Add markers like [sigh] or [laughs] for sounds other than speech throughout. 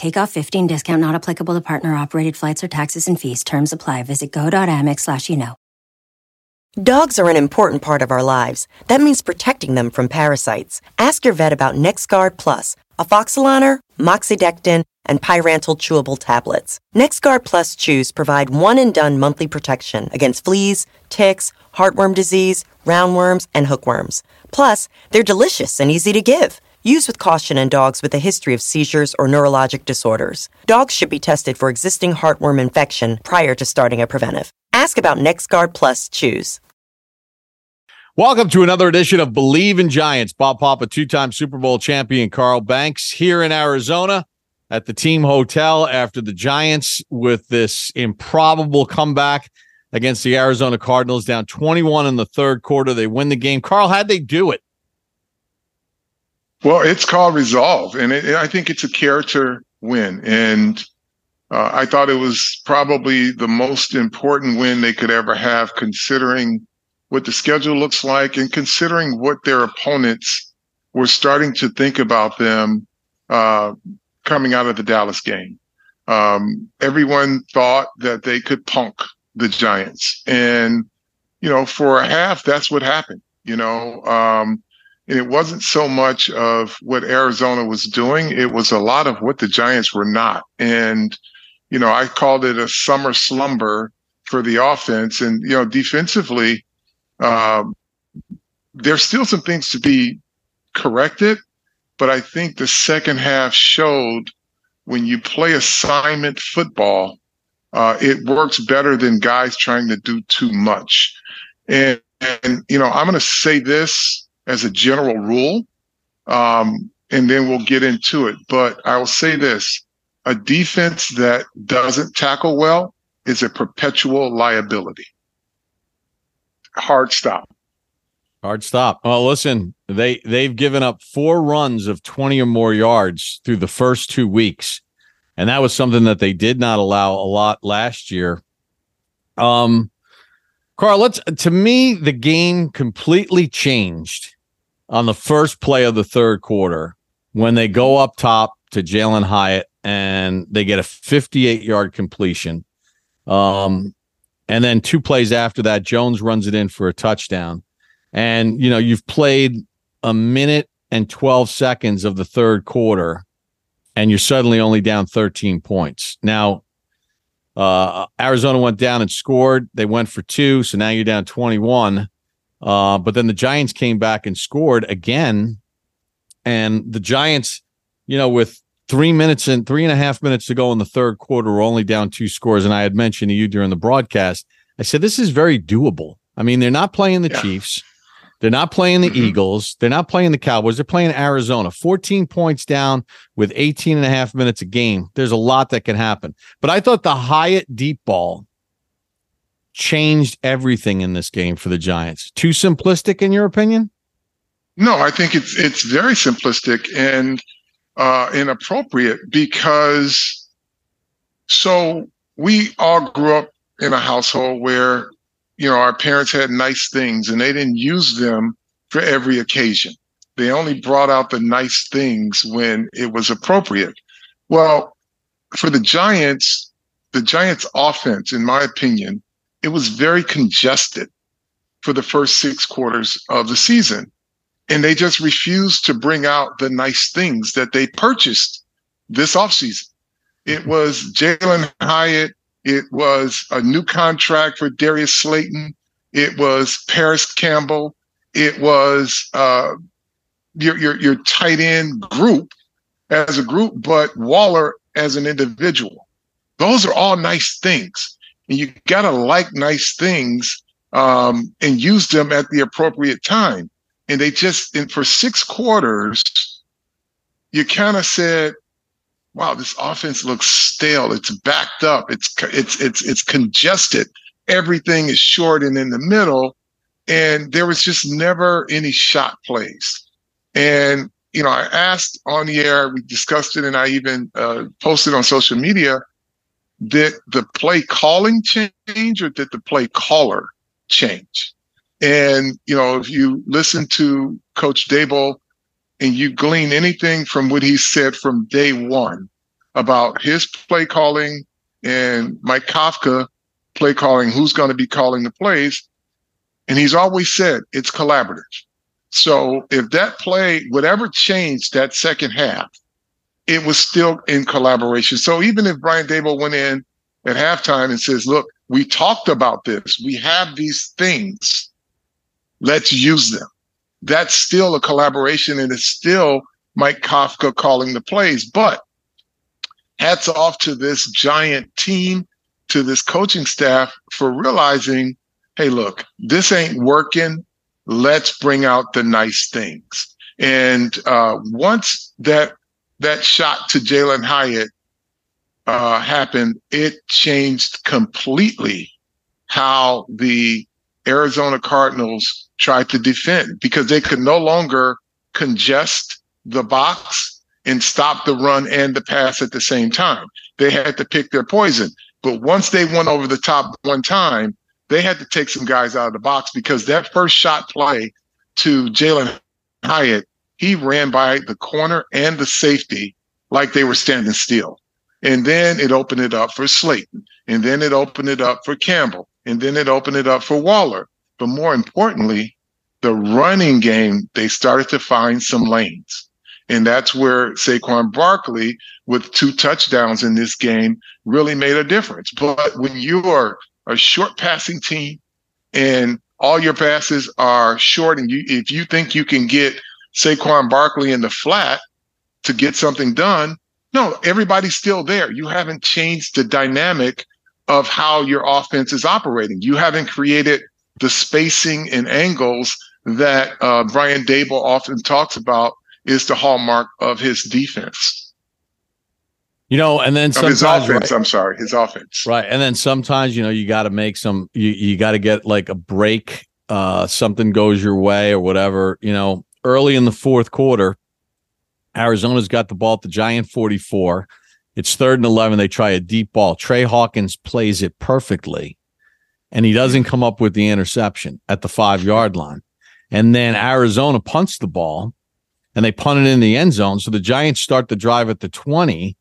Take off 15 discount not applicable to partner operated flights or taxes and fees. Terms apply. Visit go.amex slash you know. Dogs are an important part of our lives. That means protecting them from parasites. Ask your vet about NexGard Plus, a afoxolaner, moxidectin, and pyrantel chewable tablets. NexGard Plus chews provide one and done monthly protection against fleas, ticks, heartworm disease, roundworms, and hookworms. Plus, they're delicious and easy to give. Use with caution in dogs with a history of seizures or neurologic disorders. Dogs should be tested for existing heartworm infection prior to starting a preventive. Ask about NexGard Plus Chews. Welcome to another edition of Believe in Giants. Bob Papa, two time Super Bowl champion Carl Banks here in Arizona at the team hotel after the Giants with this improbable comeback against the Arizona Cardinals down 21 in the third quarter. They win the game. Carl, how'd they do it? Well, it's called resolve, and it, I think it's a character win. And uh, I thought it was probably the most important win they could ever have, considering what the schedule looks like and considering what their opponents were starting to think about them uh, coming out of the Dallas game. Um, everyone thought that they could punk the Giants, and you know, for a half, that's what happened. You know. Um, and it wasn't so much of what Arizona was doing, it was a lot of what the Giants were not. And, you know, I called it a summer slumber for the offense. And, you know, defensively, um, there's still some things to be corrected, but I think the second half showed when you play assignment football, uh, it works better than guys trying to do too much. And, and you know, I'm going to say this as a general rule. Um, and then we'll get into it. But I will say this a defense that doesn't tackle well is a perpetual liability. Hard stop. Hard stop. Well, listen, they they've given up four runs of 20 or more yards through the first two weeks. And that was something that they did not allow a lot last year. Um Carl, let's to me, the game completely changed on the first play of the third quarter when they go up top to Jalen Hyatt and they get a 58 yard completion. Um, and then two plays after that, Jones runs it in for a touchdown. And, you know, you've played a minute and 12 seconds of the third quarter, and you're suddenly only down 13 points. Now, uh, Arizona went down and scored. They went for two. So now you're down 21. Uh, but then the Giants came back and scored again. And the Giants, you know, with three minutes and three and a half minutes to go in the third quarter, were only down two scores. And I had mentioned to you during the broadcast, I said, this is very doable. I mean, they're not playing the yeah. Chiefs. They're not playing the mm-hmm. Eagles. They're not playing the Cowboys. They're playing Arizona. 14 points down with 18 and a half minutes a game. There's a lot that can happen. But I thought the Hyatt deep ball changed everything in this game for the Giants. Too simplistic, in your opinion? No, I think it's it's very simplistic and uh, inappropriate because so we all grew up in a household where you know our parents had nice things and they didn't use them for every occasion. They only brought out the nice things when it was appropriate. Well, for the Giants, the Giants offense, in my opinion, it was very congested for the first six quarters of the season. And they just refused to bring out the nice things that they purchased this offseason. It was Jalen Hyatt. It was a new contract for Darius Slayton. It was Parris Campbell. It was uh, your, your your tight end group as a group, but Waller as an individual. Those are all nice things, and you gotta like nice things um, and use them at the appropriate time. And they just, and for six quarters, you kind of said, "Wow, this offense looks stale. It's backed up. It's it's it's it's congested. Everything is short and in the middle." And there was just never any shot plays. And you know, I asked on the air, we discussed it, and I even uh, posted on social media. Did the play calling change, or did the play caller change? And you know, if you listen to Coach Daboll and you glean anything from what he said from day one about his play calling and Mike Kafka play calling, who's going to be calling the plays, and he's always said it's collaborative. So if that play, whatever changed that second half, it was still in collaboration. So even if Brian Daboll went in at halftime and says, look, we talked about this, we have these things, let's use them. That's still a collaboration and it's still Mike Kafka calling the plays. But hats off to this giant team, to this coaching staff for realizing, hey, look, this ain't working let's bring out the nice things. And uh, once that that shot to Jalen Hyatt uh, happened, it changed completely how the Arizona Cardinals tried to defend because they could no longer congest the box and stop the run and the pass at the same time. They had to pick their poison. But once they went over the top one time, they had to take some guys out of the box because that first shot play to Jalen Hyatt, he ran by the corner and the safety like they were standing still. And then it opened it up for Slayton. And then it opened it up for Campbell. And then it opened it up for Waller. But more importantly, the running game, they started to find some lanes. And that's where Saquon Barkley, with two touchdowns in this game, really made a difference. But when you are a short passing team and all your passes are short and you if you think you can get Saquon Barkley in the flat to get something done, no, everybody's still there. You haven't changed the dynamic of how your offense is operating. You haven't created the spacing and angles that uh, Brian Daboll often talks about is the hallmark of his defense. You know, and then sometimes his offense. Right, I'm sorry, his offense. Right, and then sometimes you know you got to make some. You you got to get like a break. Uh, something goes your way or whatever. You know, early in the fourth quarter, Arizona's got the ball at the Giant 44. It's third and 11. They try a deep ball. Tre Hawkins plays it perfectly, and he doesn't come up with the interception at the five yard line. And then Arizona punts the ball, and they punt it in the end zone. So the Giants start the drive at the 20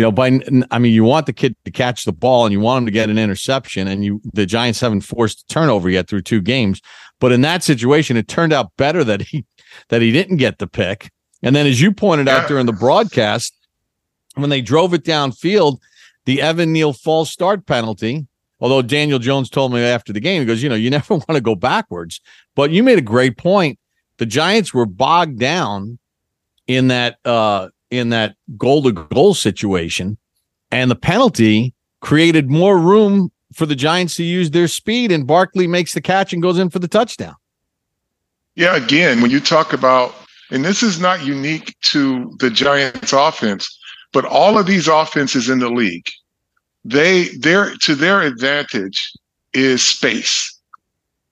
you know, by I mean, you want the kid to catch the ball and you want him to get an interception, and you the Giants haven't forced a turnover yet through two games. But in that situation, it turned out better that he that he didn't get the pick. And then, as you pointed out during the broadcast, when they drove it downfield, the Evan Neal false start penalty. Although Daniel Jones told me after the game, he goes, you know, you [laughs] never want to go backwards. But you made a great point. The Giants were bogged down in that uh in that goal to goal situation. And the penalty created more room for the Giants to use their speed, and Barkley makes the catch and goes in for the touchdown. Yeah, again, when you talk about, and this is not unique to the Giants offense, but all of these offenses in the league, they their to their advantage is space.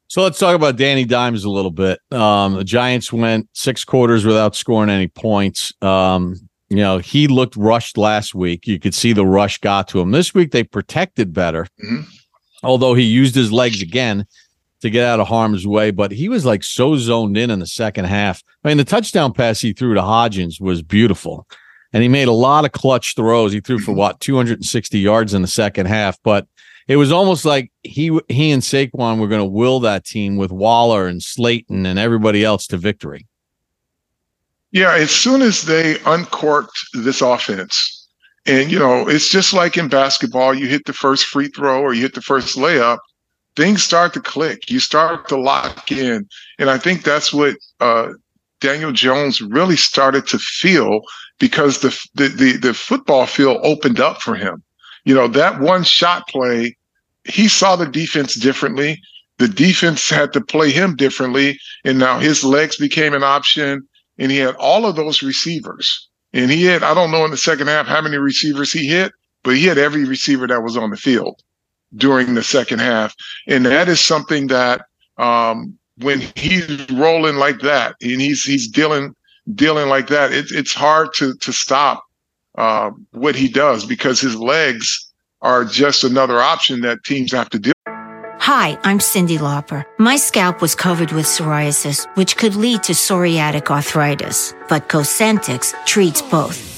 So let's talk about Danny Dimes a little bit. Um, the Giants went six quarters without scoring any points. Um, you know, he looked rushed last week. You could see the rush got to him. This week they protected better, mm-hmm. although he used his legs again to get out of harm's way. But he was like so zoned in in the second half. I mean, the touchdown pass he threw to Hodgins was beautiful. And he made a lot of clutch throws. He threw for what, 260 yards in the second half. But it was almost like he he and Saquon were going to will that team with Waller and Slayton and everybody else to victory. Yeah, as soon as they uncorked this offense, and you know, it's just like in basketball, you hit the first free throw or you hit the first layup, things start to click. You start to lock in, and I think that's what uh, Daniel Jones really started to feel because the, the the the football field opened up for him. You know, that one shot play, he saw the defense differently. The defense had to play him differently, and now his legs became an option. And he had all of those receivers, and he had I don't know in the second half how many receivers he hit, but he had every receiver that was on the field during the second half, and that is something that um, when he's rolling like that and he's he's dealing dealing like that, it's it's hard to to stop uh, what he does because his legs are just another option that teams have to deal. Hi, I'm Cyndi Lauper. My scalp was covered with psoriasis, which could lead to psoriatic arthritis, but Cosentyx treats both.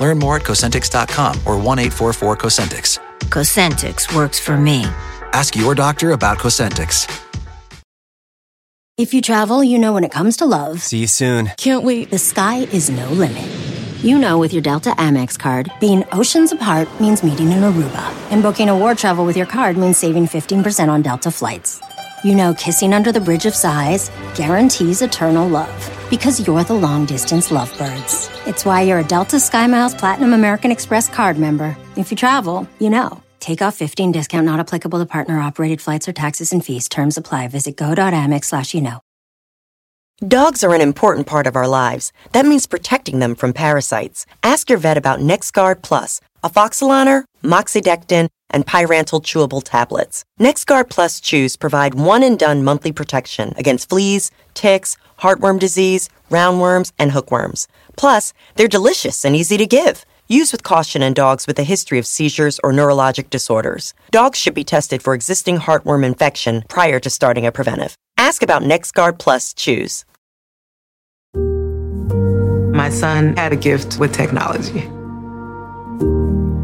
Learn more at Cosentyx.com or 1 844 Cosentyx. Cosentyx works for me. Ask your doctor about Cosentyx. If you travel, you know when it comes to love, See you soon. Can't wait. the sky is no limit. You know with your Delta Amex card, being oceans apart means meeting in Aruba, and booking a war travel with your card means saving 15% on Delta flights. You know kissing under the bridge of sighs guarantees eternal love because you're the long distance lovebirds. It's why you're a Delta SkyMiles Platinum American Express card member. If you travel, you know. Take off 15 discount not applicable to partner operated flights or taxes and fees. Terms apply. Visit go.amex slash you know. Dogs are an important part of our lives. That means protecting them from parasites. Ask your vet about NexGard Plus, afoxolaner, moxidectin, and pyrantel chewable tablets. NexGard Plus chews provide one and done monthly protection against fleas, ticks, heartworm disease, roundworms, and hookworms. Plus, they're delicious and easy to give. Use with caution in dogs with a history of seizures or neurologic disorders. Dogs should be tested for existing heartworm infection prior to starting a preventive. Ask about NexGard Plus Chews. My son had a gift with technology.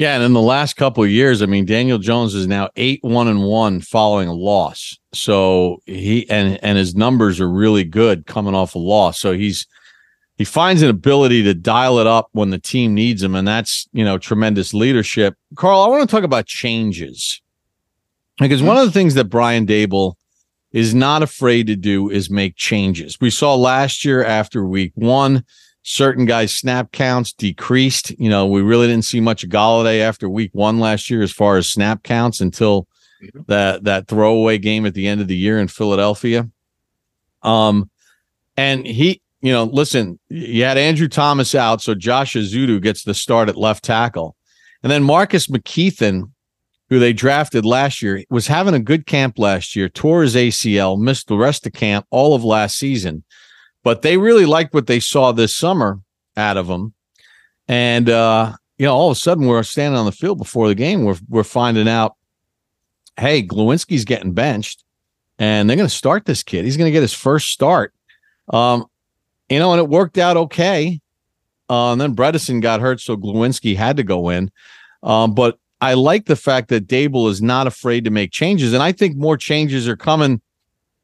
Yeah, and in the last couple of years, I mean, Daniel Jones is now eight one and one following a loss. So he and and his numbers are really good coming off a loss. So he's he finds an ability to dial it up when the team needs him, and that's you know tremendous leadership. Carl, I want to talk about changes because one of the things that Brian Daboll is not afraid to do is make changes. We saw last year after week one certain guys' snap counts decreased. You know, we really didn't see much of Golladay after week one last year as far as snap counts until that that throwaway game at the end of the year in Philadelphia. Um, and he, you know, listen, you had Andrew Thomas out, so Josh Ezeudu gets the start at left tackle, and then Marcus McKethan, who they drafted last year, was having a good camp last year, tore his ACL, missed the rest of camp, all of last season but they really liked what they saw this summer out of him. And uh, you know, all of a sudden we're standing on the field before the game. We're we're finding out, hey, Glowinski's getting benched, and they're going to start this kid. He's going to get his first start. Um, you know, and it worked out okay. Uh, and then Bredeson got hurt, so Glowinski had to go in. Um, but I like the fact that Daboll is not afraid to make changes, and I think more changes are coming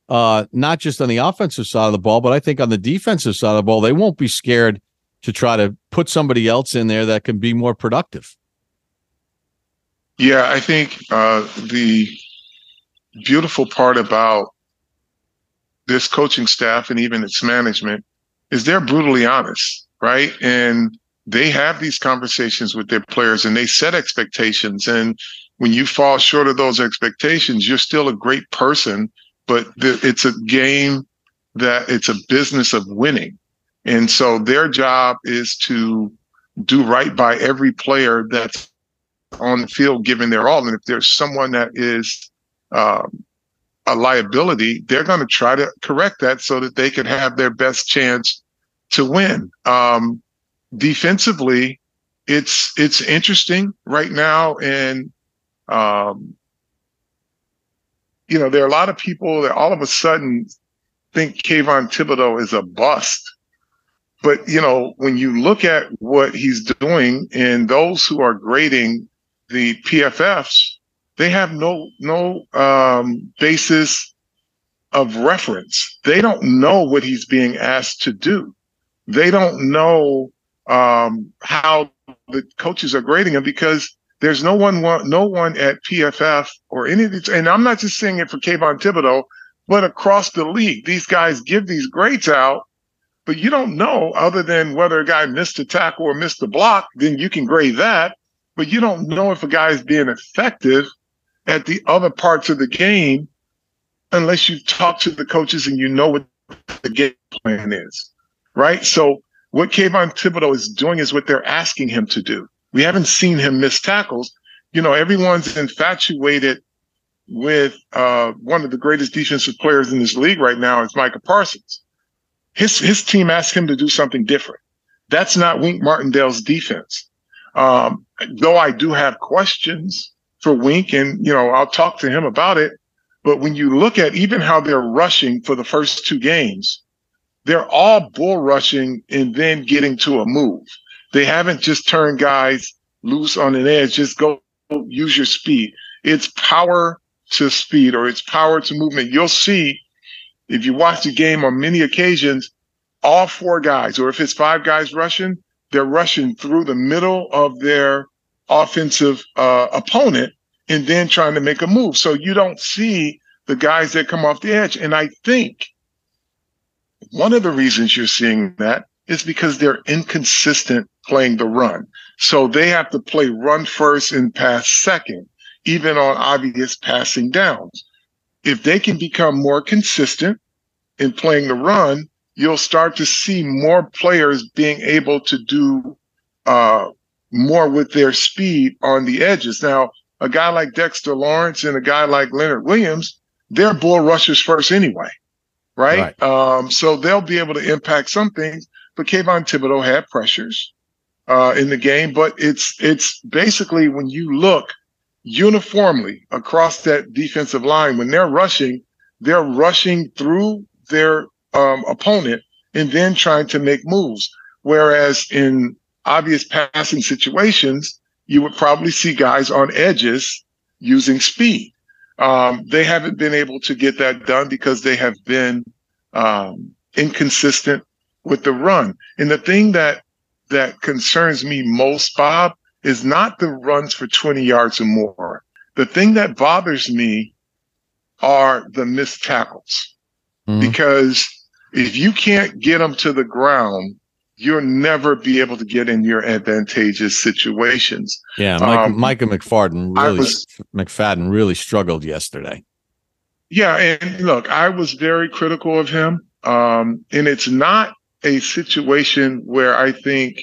uh, not just on the offensive side of the ball, but I think on the defensive side of the ball, they won't be scared to try to put somebody else in there that can be more productive. Yeah, I think uh, the beautiful part about this coaching staff and even its management is they're brutally honest, right? And they have these conversations with their players and they set expectations. And when you fall short of those expectations, you're still a great person, but it's a game that it's a business of winning. And so their job is to do right by every player that's on the field giving their all. And if there's someone that is um, a liability, they're going to try to correct that so that they can have their best chance to win. Um, defensively, it's it's interesting right now, and um, you know there are a lot of people that all of a sudden think Kayvon Thibodeaux is a bust. But you know, when you look at what he's doing, and those who are grading the PFFs, they have no no um, basis of reference. They don't know what he's being asked to do. They don't know um, how the coaches are grading him because there's no one no one at PFF or any of these. And I'm not just saying it for Kayvon Thibodeaux, but across the league, these guys give these grades out, but you don't know other than whether a guy missed a tackle or missed a block. Then you can grade that, but you don't know if a guy is being effective at the other parts of the game unless you talk to the coaches and you know what the game plan is, right? So what Kayvon Thibodeaux is doing is what they're asking him to do. We haven't seen him miss tackles. You know, everyone's infatuated with uh, one of the greatest defensive players in this league right now is Micah Parsons. His his team asked him to do something different. That's not Wink Martindale's defense. Um, though I do have questions for Wink, and you know I'll talk to him about it. But when you look at even how they're rushing for the first two games, they're all bull rushing and then getting to a move. They haven't just turned guys loose on an edge. Just go use your speed. It's power to speed or it's power to movement. You'll see if you watch the game on many occasions, all four guys, or if it's five guys rushing, they're rushing through the middle of their offensive uh, opponent and then trying to make a move. So you don't see the guys that come off the edge. And I think one of the reasons you're seeing that is because they're inconsistent playing the run. So they have to play run first and pass second, even on obvious passing downs. If they can become more consistent in playing the run, you'll start to see more players being able to do uh, more with their speed on the edges. Now, a guy like Dexter Lawrence and a guy like Leonard Williams, they're bull rushers first anyway, right? right. Um, so they'll be able to impact some things. But Kayvon Thibodeaux had pressures uh, in the game, but it's it's basically when you look uniformly across that defensive line when they're rushing, they're rushing through their um, opponent and then trying to make moves. Whereas in obvious passing situations, you would probably see guys on edges using speed. Um, they haven't been able to get that done because they have been um, inconsistent with the run. And the thing that that concerns me most, Bob, is not the runs for 20 yards or more. The thing that bothers me are the missed tackles. Mm-hmm. Because if you can't get them to the ground, you'll never be able to get in your advantageous situations. Yeah, Mike, um, Micah McFadden really was, McFadden really struggled yesterday. Yeah, and look, I was very critical of him. Um, and it's not a situation where I think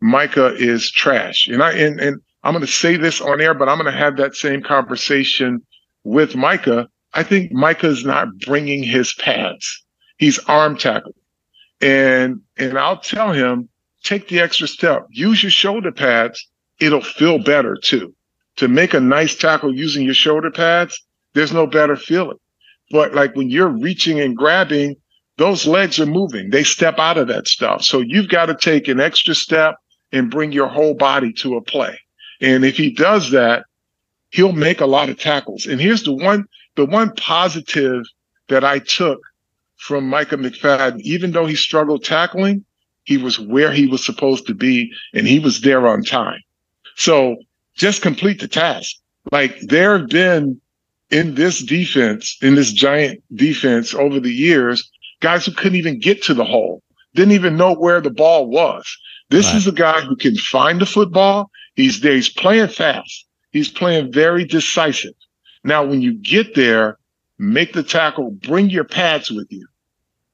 Micah is trash. And I and, and I'm going to say this on air, but I'm going to have that same conversation with Micah. I think Micah is not bringing his pads. He's arm tackled. And, and I'll tell him, take the extra step, use your shoulder pads. It'll feel better too. To make a nice tackle using your shoulder pads, there's no better feeling. But like when you're reaching and grabbing, those legs are moving. They step out of that stuff. So you've got to take an extra step and bring your whole body to a play. And if he does that, he'll make a lot of tackles. And here's the one, the one positive that I took from Micah McFadden, even though he struggled tackling, he was where he was supposed to be and he was there on time. So just complete the task. Like there have been in this defense, in this giant defense over the years, guys who couldn't even get to the hole, didn't even know where the ball was. This right. is a guy who can find the football. He's there. He's playing fast. He's playing very decisive. Now, when you get there, make the tackle, bring your pads with you.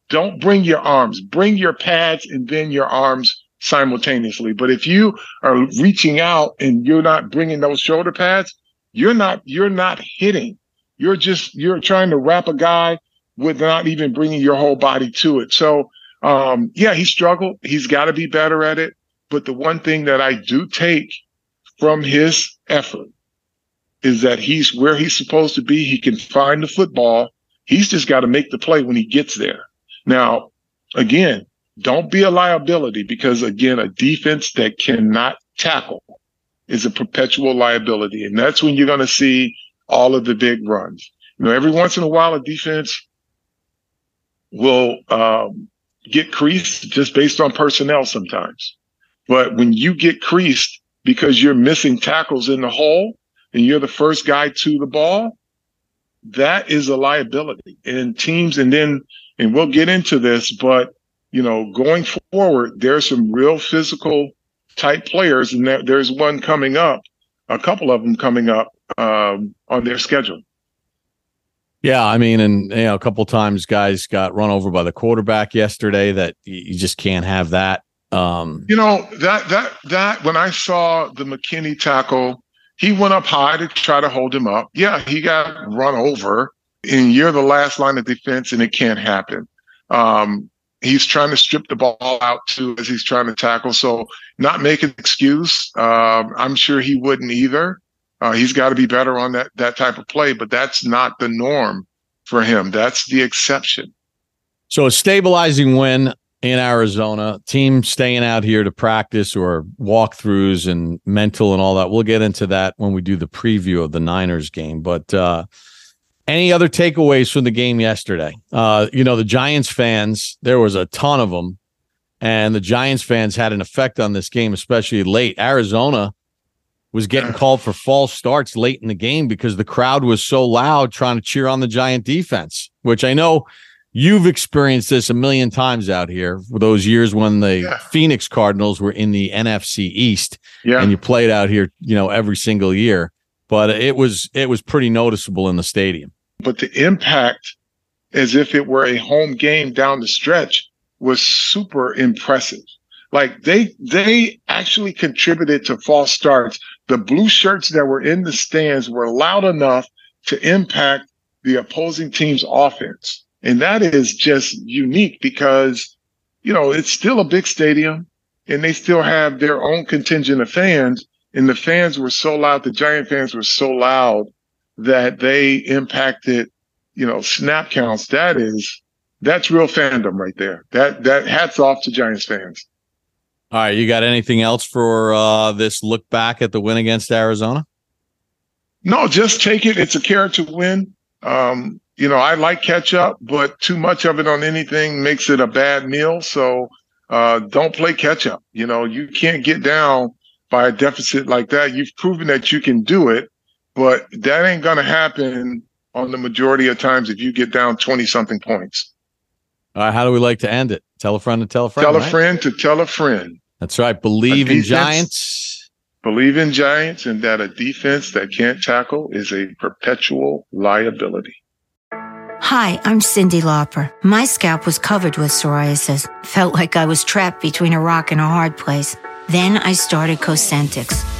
Don't bring your arms, bring your pads and then your arms simultaneously. But if you are reaching out and you're not bringing those shoulder pads, you're not, you're not hitting. You're just, you're trying to wrap a guy with not even bringing your whole body to it. So, um, yeah, he struggled. He's got to be better at it. But the one thing that I do take from his effort is that he's where he's supposed to be. He can find the football. He's just got to make the play when he gets there. Now, again, don't be a liability because again, a defense that cannot tackle is a perpetual liability. And that's when you're going to see all of the big runs. You know, every once in a while, a defense will um, get creased just based on personnel sometimes. But when you get creased because you're missing tackles in the hole and you're the first guy to the ball, that is a liability. And teams, and then, and we'll get into this, but you know, going forward, there's some real physical type players, and there's one coming up, a couple of them coming up um, on their schedule. Yeah, I mean, and you know, a couple times guys got run over by the quarterback yesterday. That you just can't have that. Um, you know that that that when I saw the McKinney tackle, he went up high to try to hold him up. Yeah, he got run over, and you're the last line of defense, and it can't happen. Um, he's trying to strip the ball out too as he's trying to tackle. So not make an excuse. Um, I'm sure he wouldn't either. Uh, he's got to be better on that that type of play, but that's not the norm for him. That's the exception. So a stabilizing win in Arizona, team staying out here to practice or walkthroughs and mental and all that. We'll get into that when we do the preview of the Niners game. But uh, any other takeaways from the game yesterday? Uh, you know, the Giants fans, there was a ton of them, and the Giants fans had an effect on this game, especially late. Arizona was getting called for false starts late in the game because the crowd was so loud trying to cheer on the Giant defense, which I know you've experienced this a million times out here for those years when the yeah. Phoenix Cardinals were in the NFC East yeah. and you played out here, you know, every single year. But it was it was pretty noticeable in the stadium. But the impact as if it were a home game down the stretch was super impressive. Like they they actually contributed to false starts. The blue shirts that were in the stands were loud enough to impact the opposing team's offense. And that is just unique because, you know, it's still a big stadium and they still have their own contingent of fans. And the fans were so loud, the Giant fans were so loud that they impacted, you know, snap counts. That is, that's real fandom right there. That, that hats off to Giants fans. All right, you got anything else for uh, this look back at the win against Arizona? No, just take it. It's a character win. Um, you know, I like ketchup, but too much of it on anything makes it a bad meal. So uh, don't play catch-up. You know, you can't get down by a deficit like that. You've proven that you can do it, but that ain't going to happen on the majority of times if you get down 20 something points. All right, how do we like to end it? Tell a friend to tell a friend. Tell right? a friend to tell a friend. That's right. Believe defense, in Giants. Believe in Giants and that a defense that can't tackle is a perpetual liability. Hi, I'm Cyndi Lauper. My scalp was covered with psoriasis. Felt like I was trapped between a rock and a hard place. Then I started Cosentyx.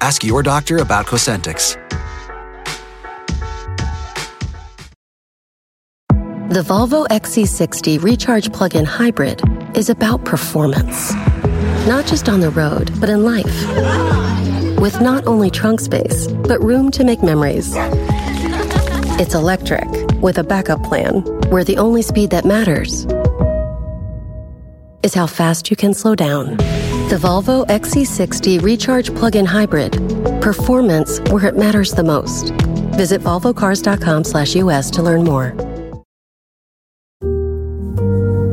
Ask your doctor about Cosentyx. The Volvo XC60 Recharge Plug-in Hybrid is about performance. Not just on the road, but in life. With not only trunk space, but room to make memories. It's electric with a backup plan where the only speed that matters is how fast you can slow down. The Volvo XC60 Recharge Plug-in Hybrid. Performance where it matters the most. Visit volvocars.com/us to learn more.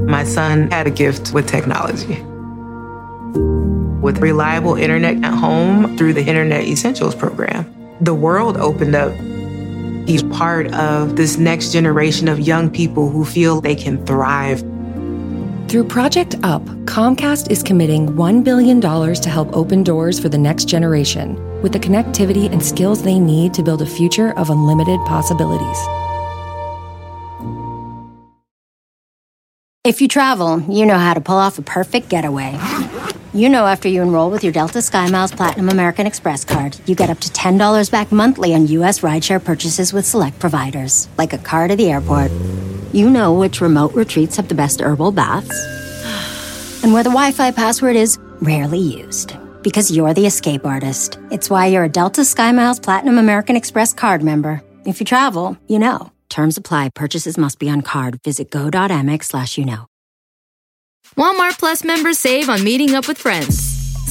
My son had a gift with technology. With reliable internet at home through the Internet Essentials program, the world opened up. He's part of this next generation of young people who feel they can thrive. Through Project UP, Comcast is committing $1 billion to help open doors for the next generation with the connectivity and skills they need to build a future of unlimited possibilities. If you travel, you know how to pull off a perfect getaway. You know after you enroll with your Delta SkyMiles Platinum American Express card, you get up to $10 back monthly on U.S. rideshare purchases with select providers, like a car to the airport. You know which remote retreats have the best herbal baths, [sighs] and where the Wi Fi password is rarely used. Because you're the escape artist. It's why you're a Delta SkyMiles Platinum American Express card member. If you travel, you know. Terms apply. Purchases must be on card. Visit go.amex slash you know. Walmart Plus members save on meeting up with friends.